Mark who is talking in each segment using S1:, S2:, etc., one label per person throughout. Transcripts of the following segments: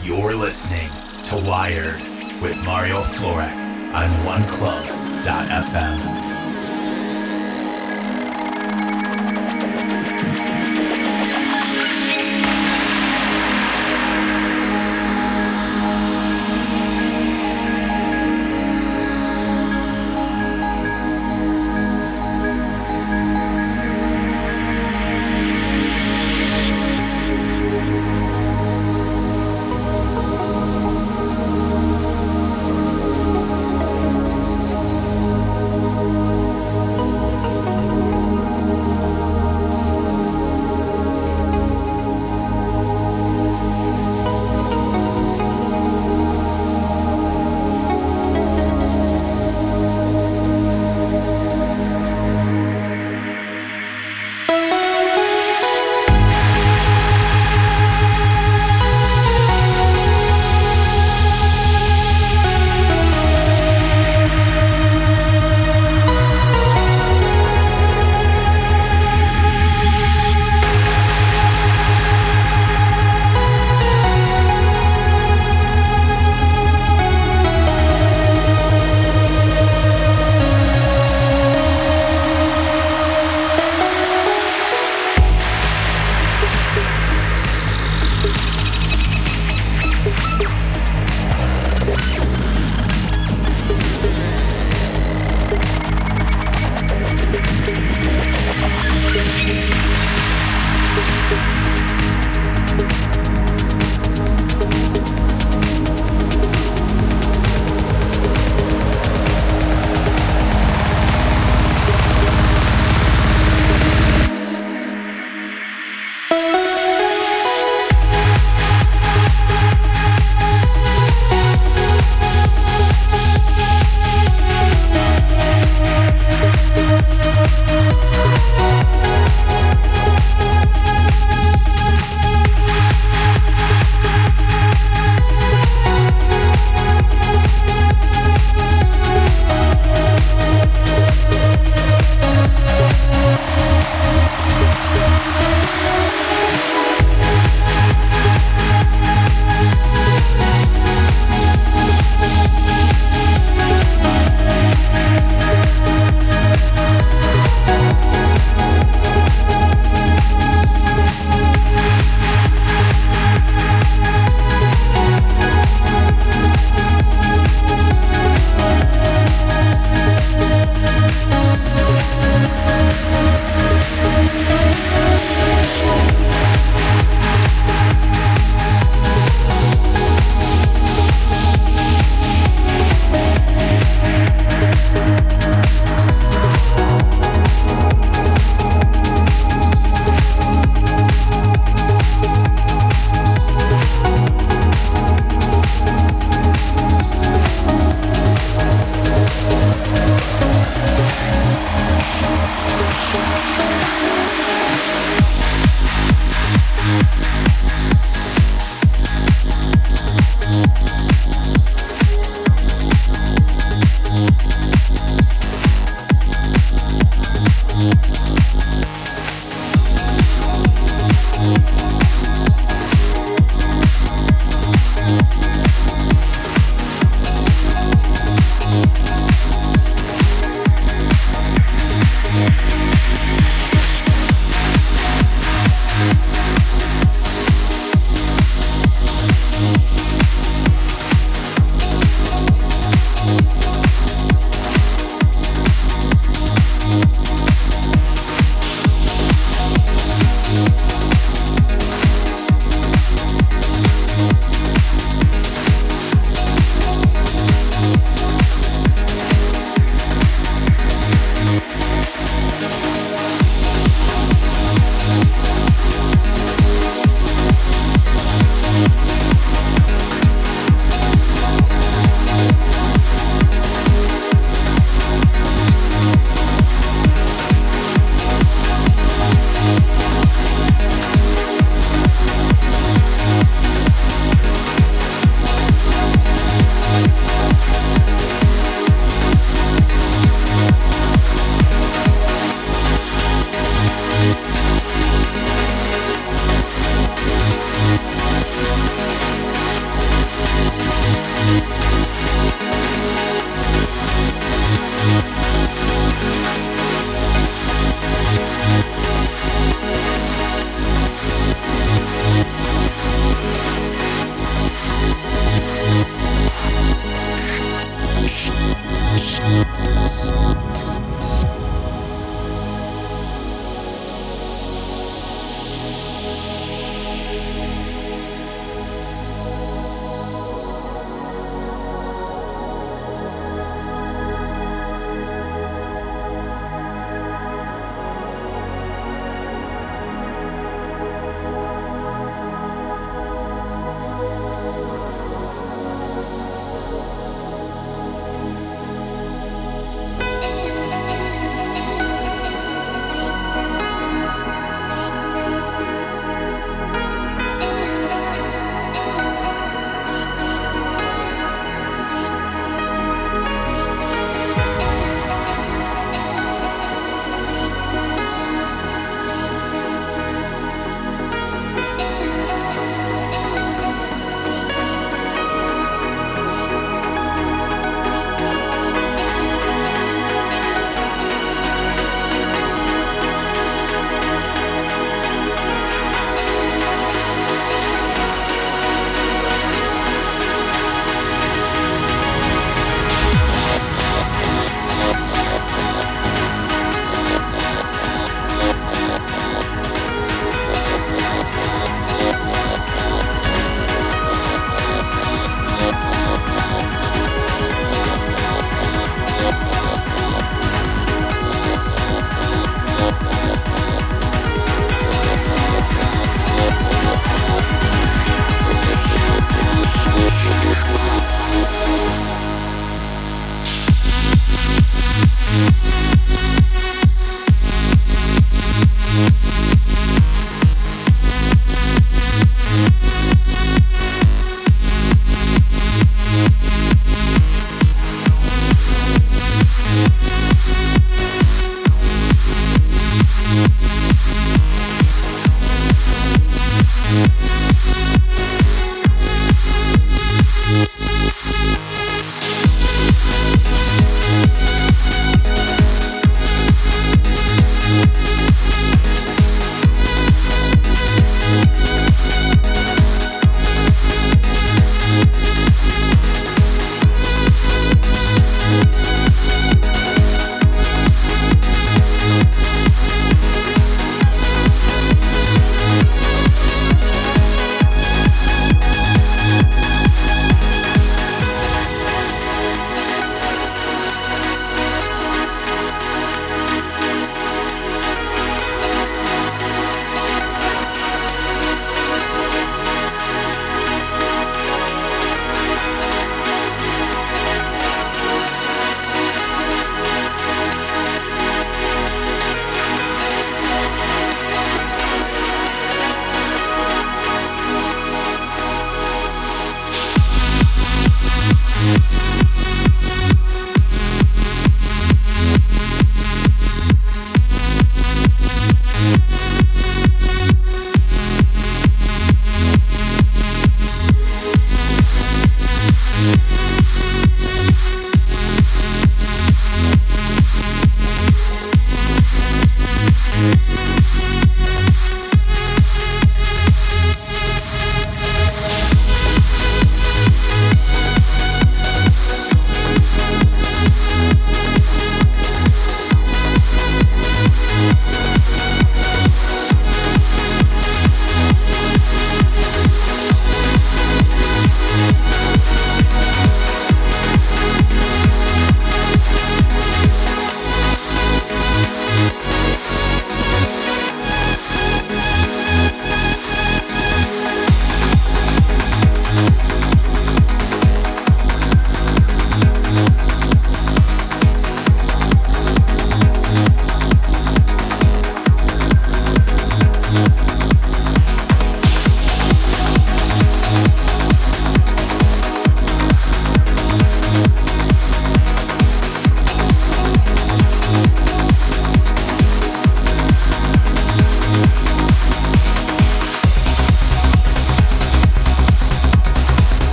S1: You're listening to Wired with Mario Florek on OneClub.fm.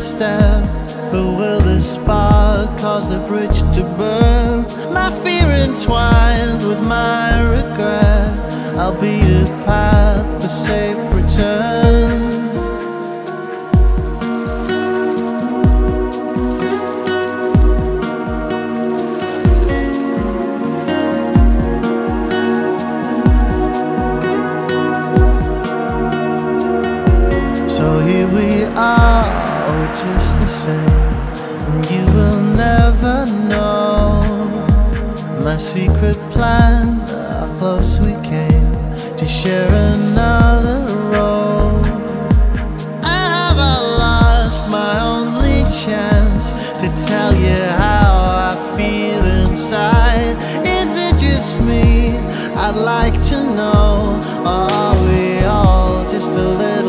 S2: step, but will the spark cause the bridge to burn? My fear entwined with my regret, I'll be a path for safe tell you how I feel inside. Is it just me? I'd like to know, are we all just a little?